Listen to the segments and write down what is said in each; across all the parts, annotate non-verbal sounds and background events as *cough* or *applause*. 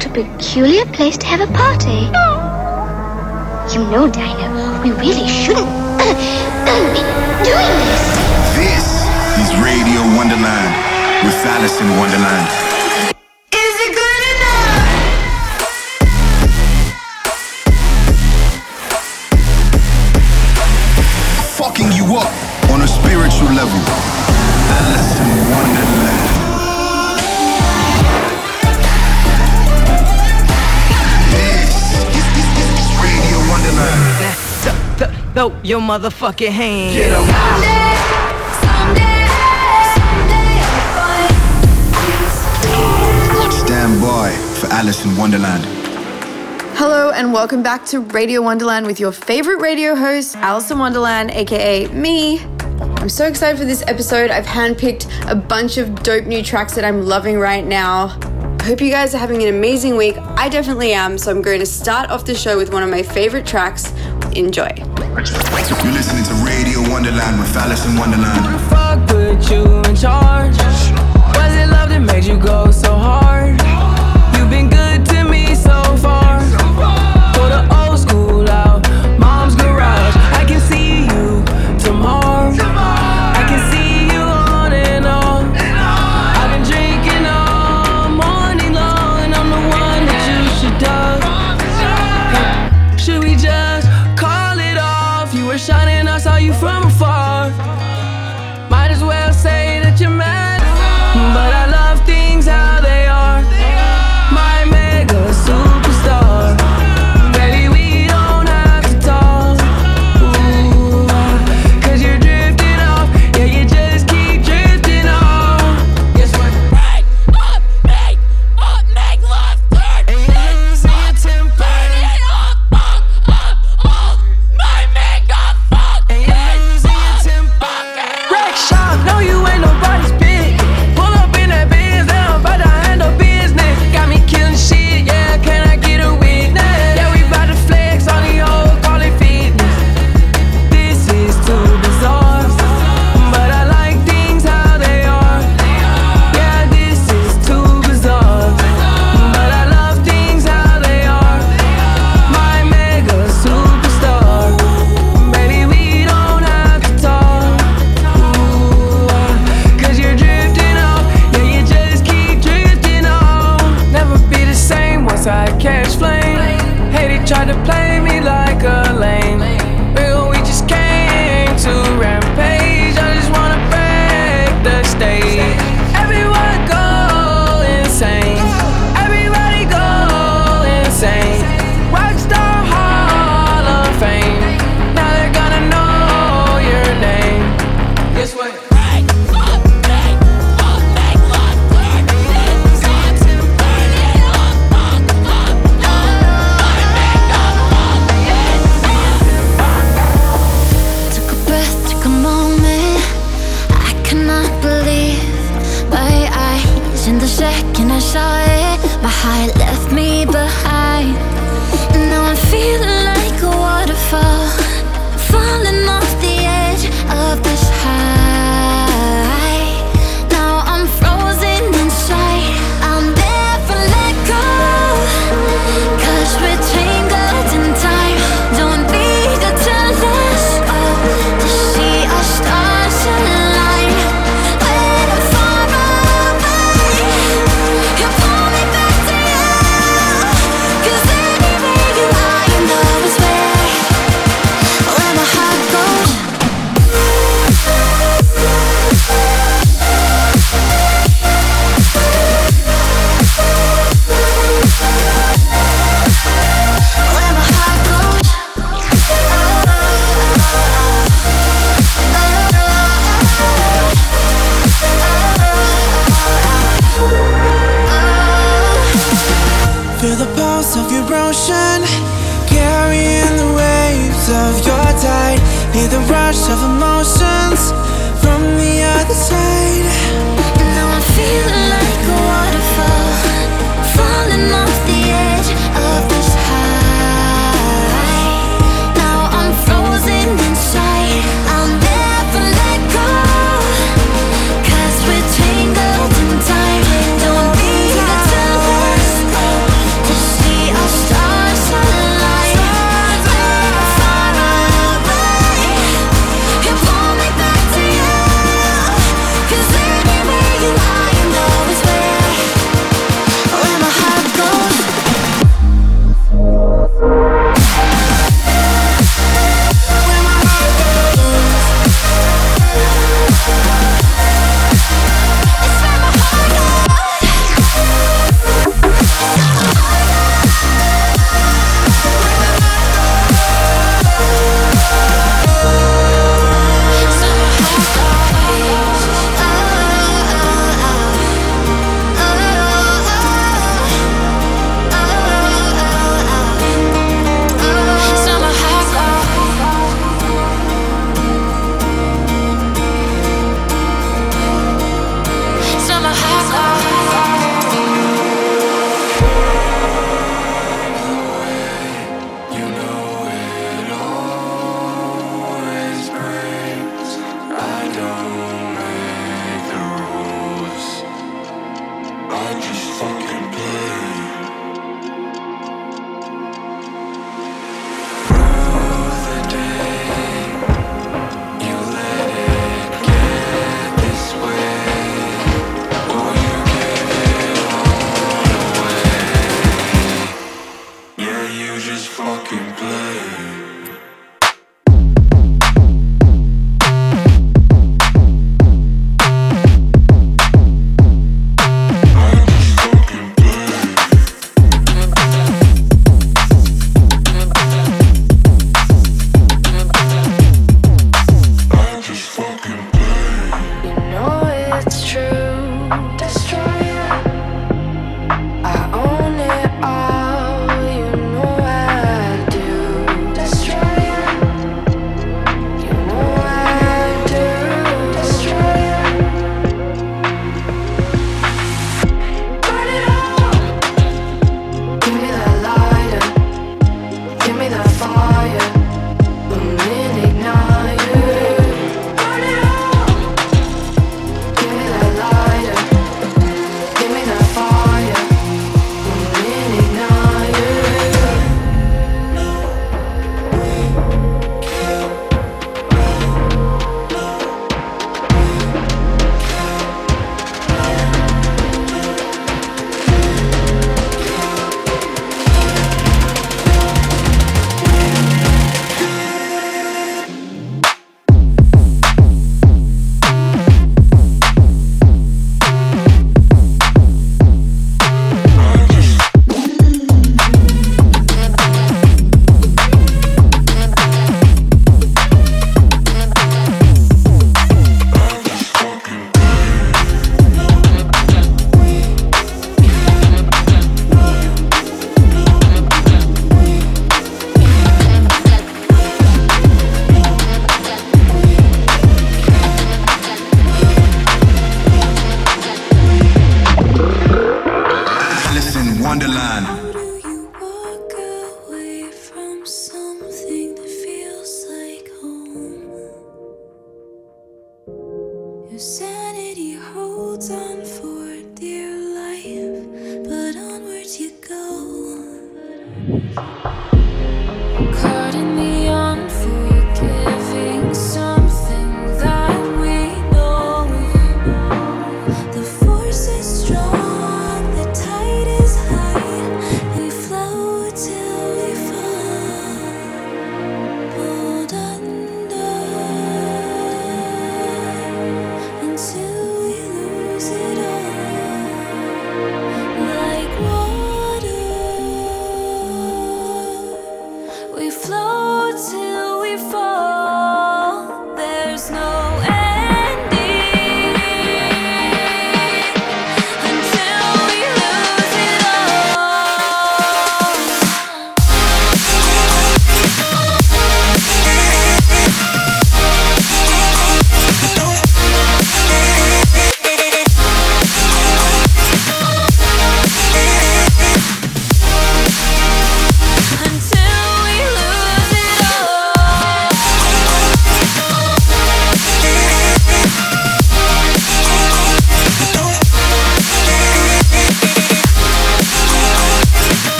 What a peculiar place to have a party. You know, Dino, we really shouldn't *coughs* be doing this. This is Radio Wonderland with Alison Wonderland. your motherfucking hand. Get em. Someday, someday, find... For Alison Wonderland. Hello and welcome back to Radio Wonderland with your favorite radio host, Alison Wonderland, aka me, I'm so excited for this episode. I've handpicked a bunch of dope new tracks that I'm loving right now. I Hope you guys are having an amazing week. I definitely am, so I'm going to start off the show with one of my favorite tracks. Enjoy. You're listening to Radio Wonderland with Alison Wonderland. Who the fuck put you in charge? Was it love that made you go so hard?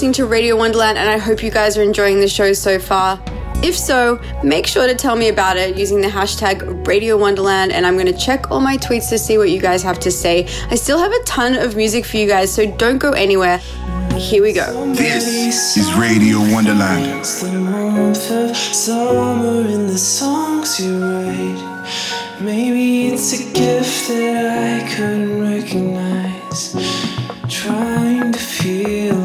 Listening to Radio Wonderland, and I hope you guys are enjoying the show so far. If so, make sure to tell me about it using the hashtag Radio Wonderland, and I'm going to check all my tweets to see what you guys have to say. I still have a ton of music for you guys, so don't go anywhere. Here we go. This is Radio Wonderland. summer in the songs you write. Maybe it's a gift that I couldn't recognize. Trying to feel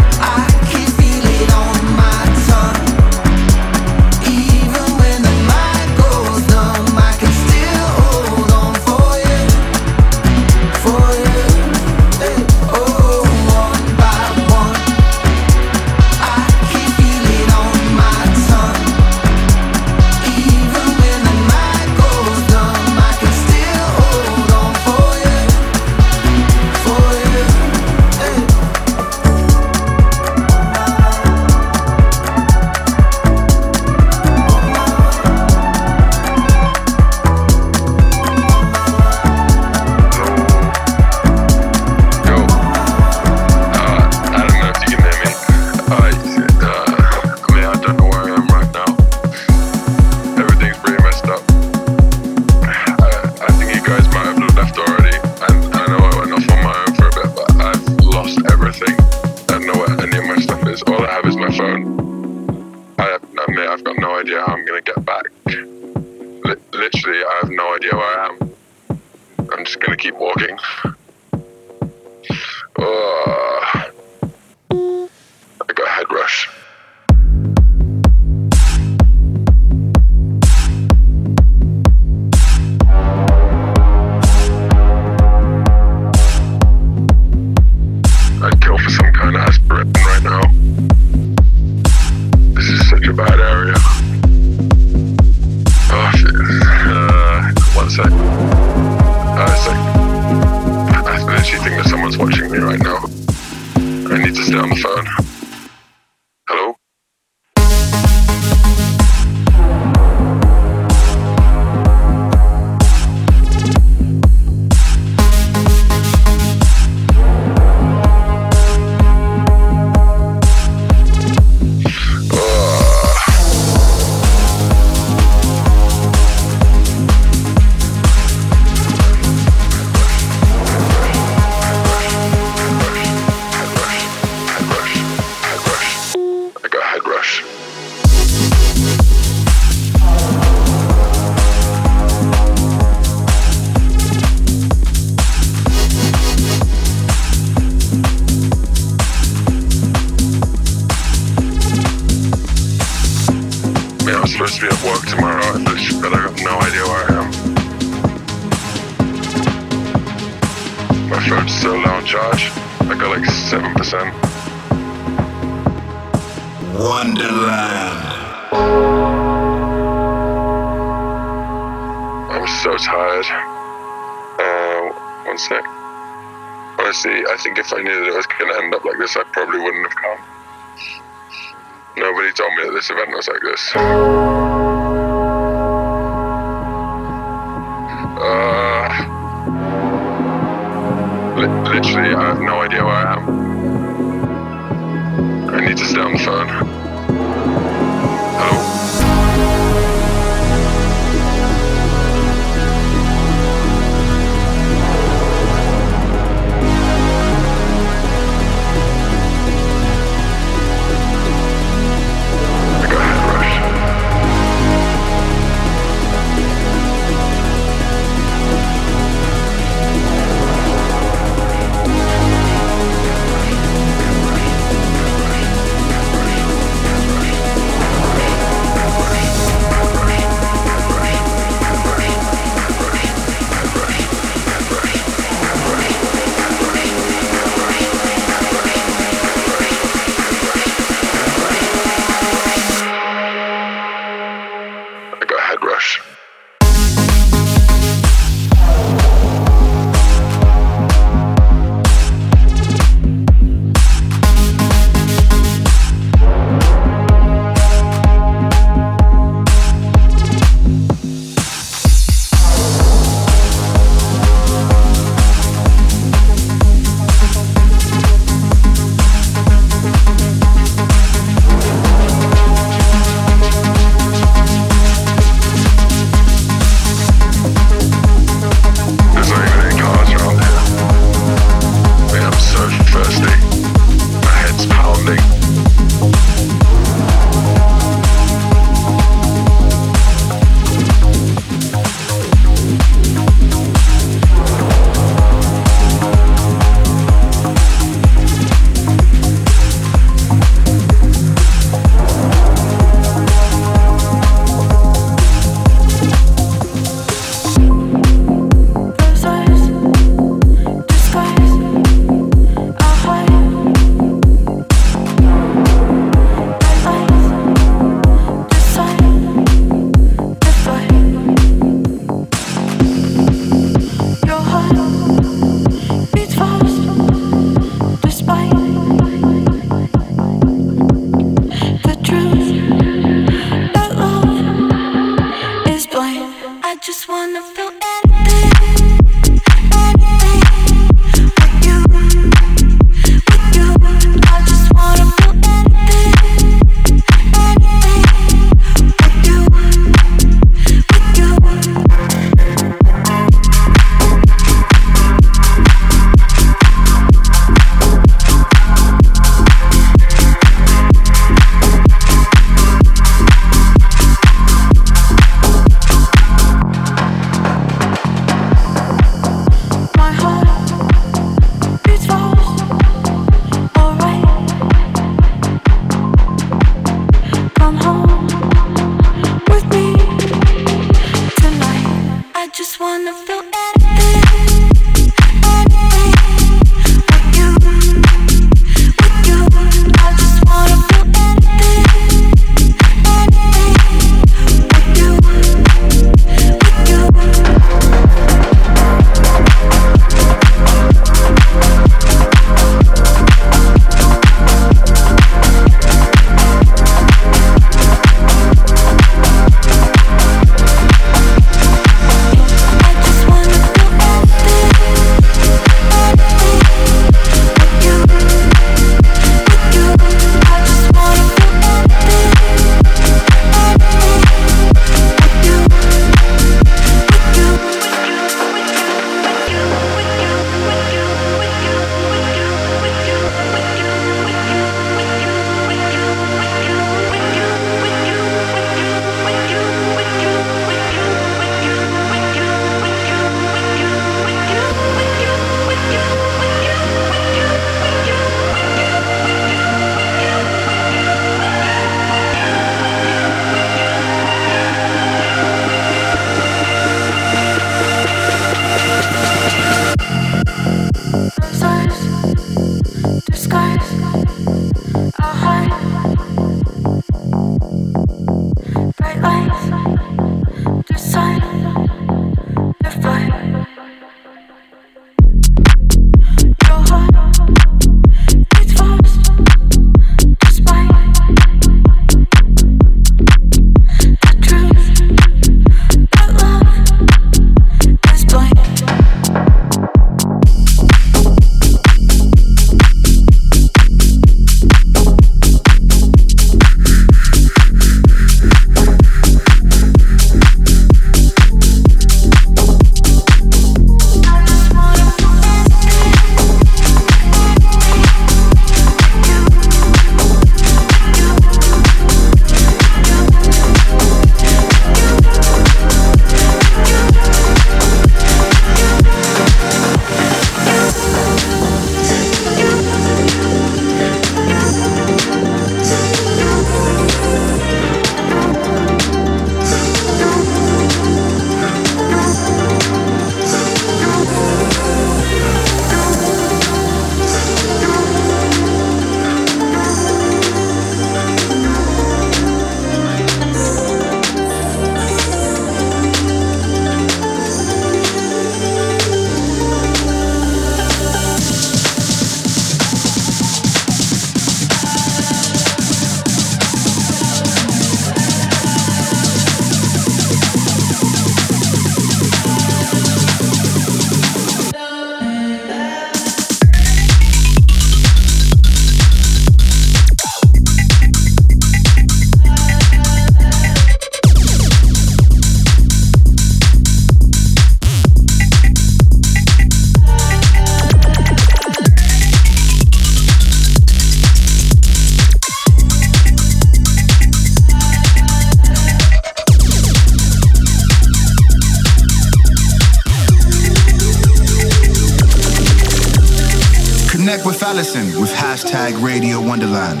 Radio Wonderland.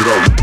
it out.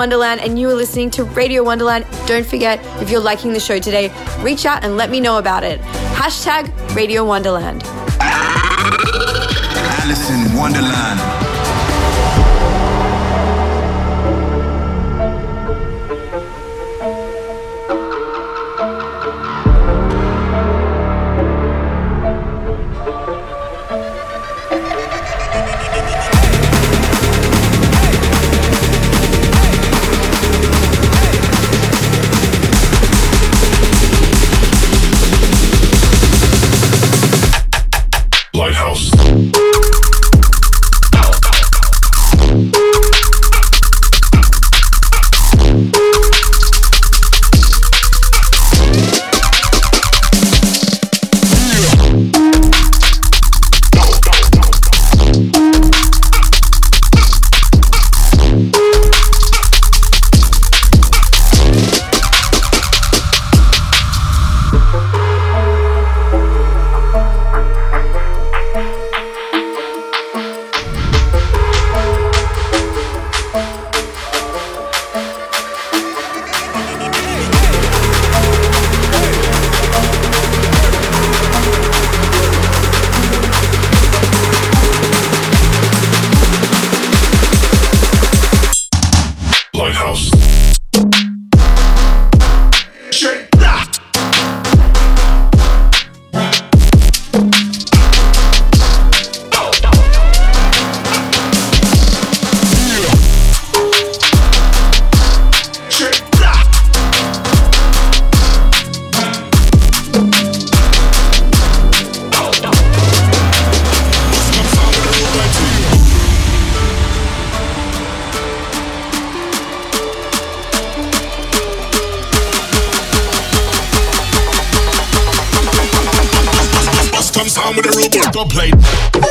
Wonderland, and you are listening to Radio Wonderland. Don't forget, if you're liking the show today, reach out and let me know about it. Hashtag Radio Wonderland. Alison Wonderland. With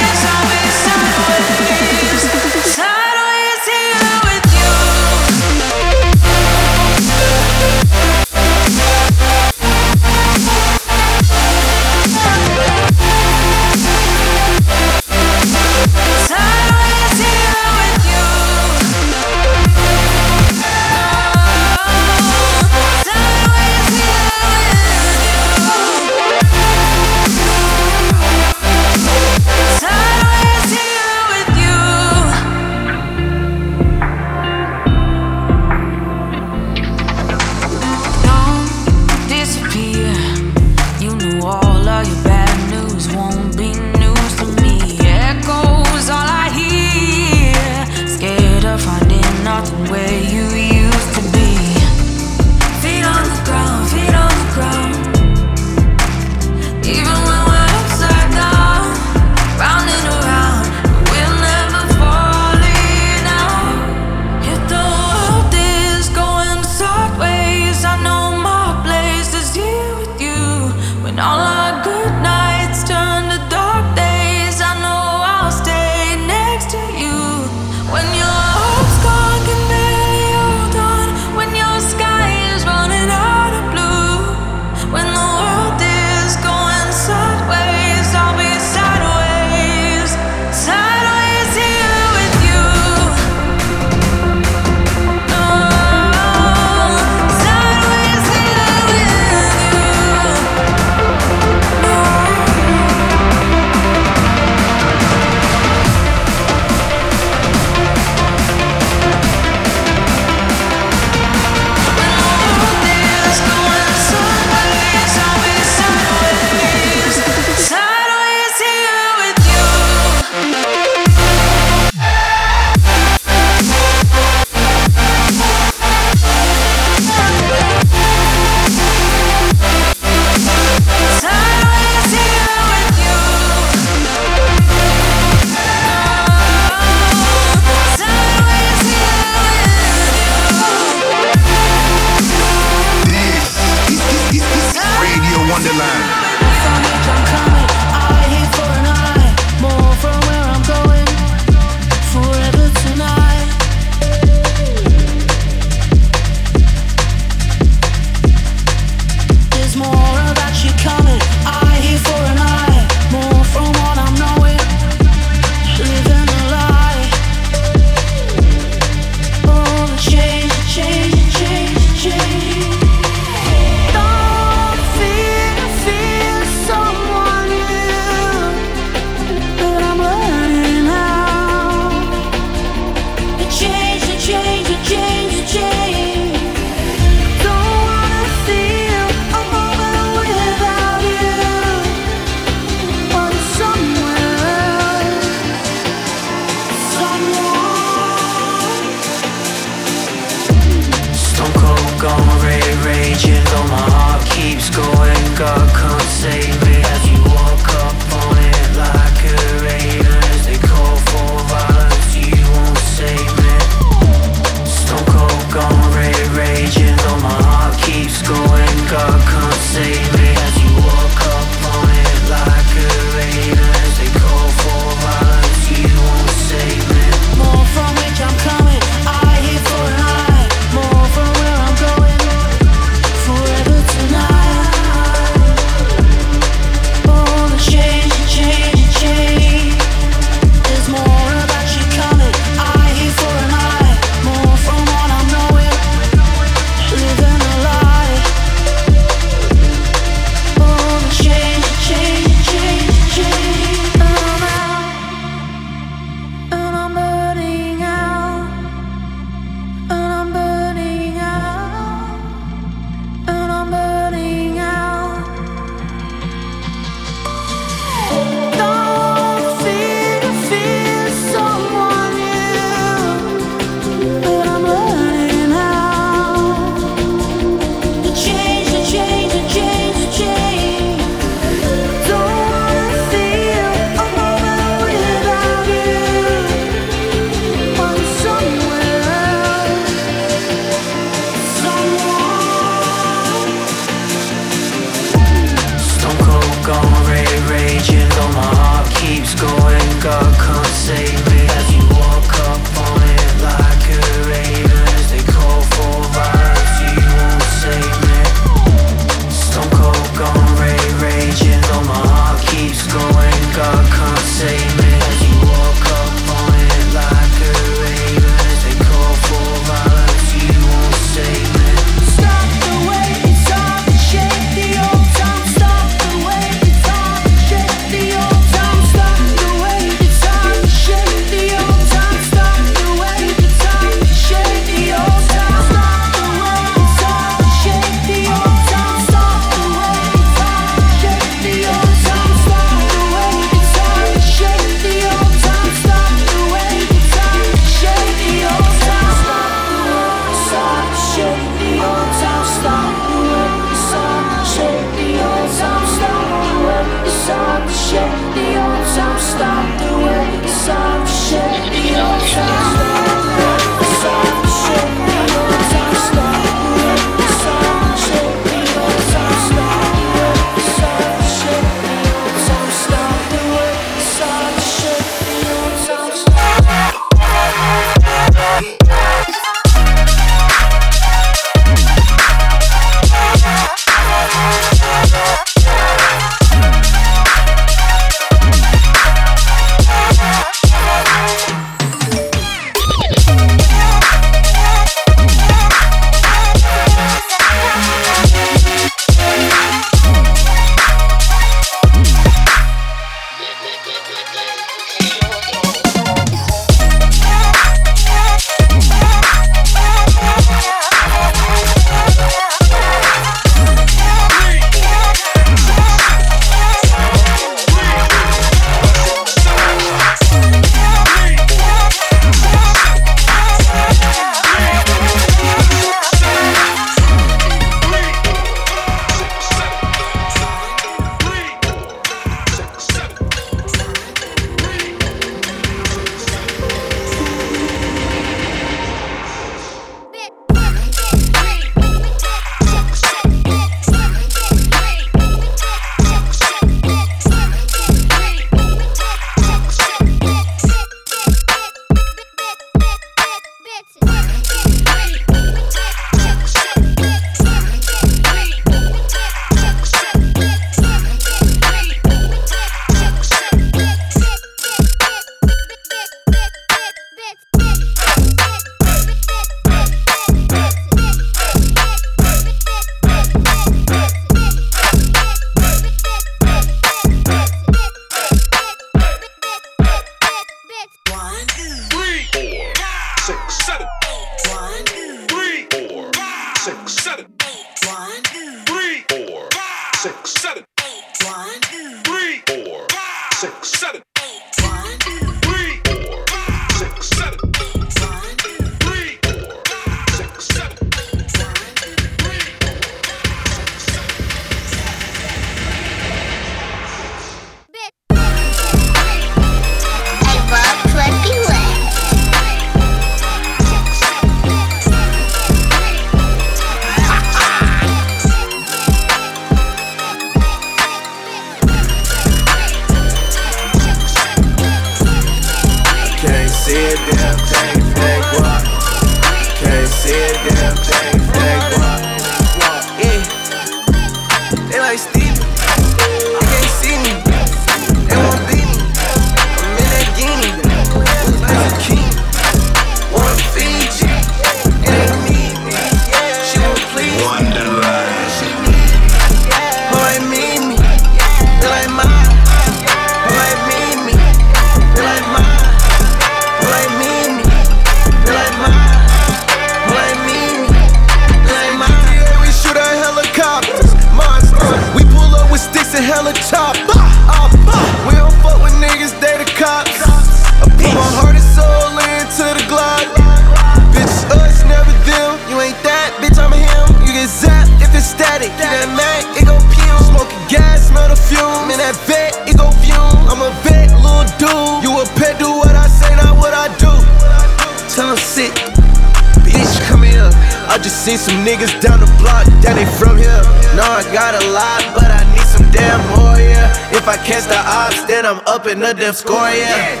some niggas down the block that ain't from here. No, I got a lot, but I need some damn more, yeah. If I catch the ops, then I'm up in the damn score, yeah.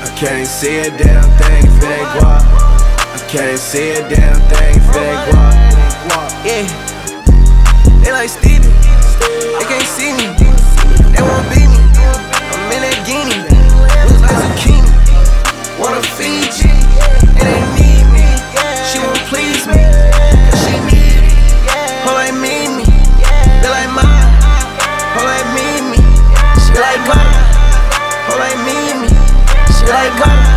I can't see a damn thing ain't guap. I can't see a damn thing ain't guap. Yeah. They like Stevie. They can't see me. They won't beat me. I'm in that guinea. Looks like zucchini. Wanna feed you. It ain't need me. She won't please me. Cause she need me. Her like me, me. They like mine. Her like me, me. She like mine. Her like me, me. She like mine.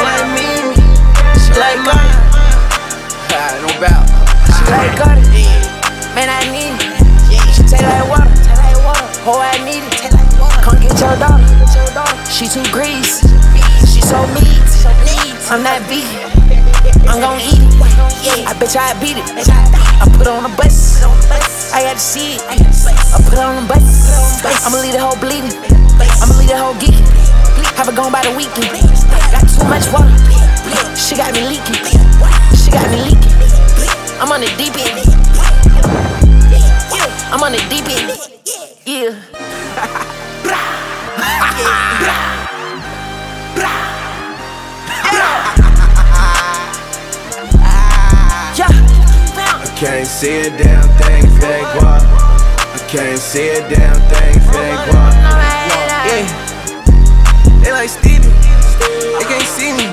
Her like me, me. She like mine. *laughs* No bout. She like got She too greasy. She so neat. I'm not vegan. I'm gon' eat it. I bet you I beat it. I put on the bus. I had to see it. I put on the bus. I'ma leave the whole bleeding. I'ma leave the whole geeking. Have it gone by the weekend. Got too much water. She got me leaking. She got me leaking. I'm on the deep end. I'm on the deep end. Yeah. *laughs* can't see a damn thing if ain't guap. I can't see a damn thing if ain't guap. Yeah. They like Stevie. They can't see me.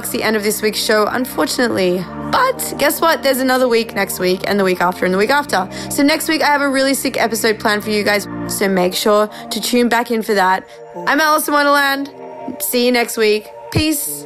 Marks the end of this week's show, unfortunately. But guess what? There's another week next week, and the week after, and the week after. So next week, I have a really sick episode planned for you guys. So make sure to tune back in for that. I'm Alison Wonderland. See you next week. Peace.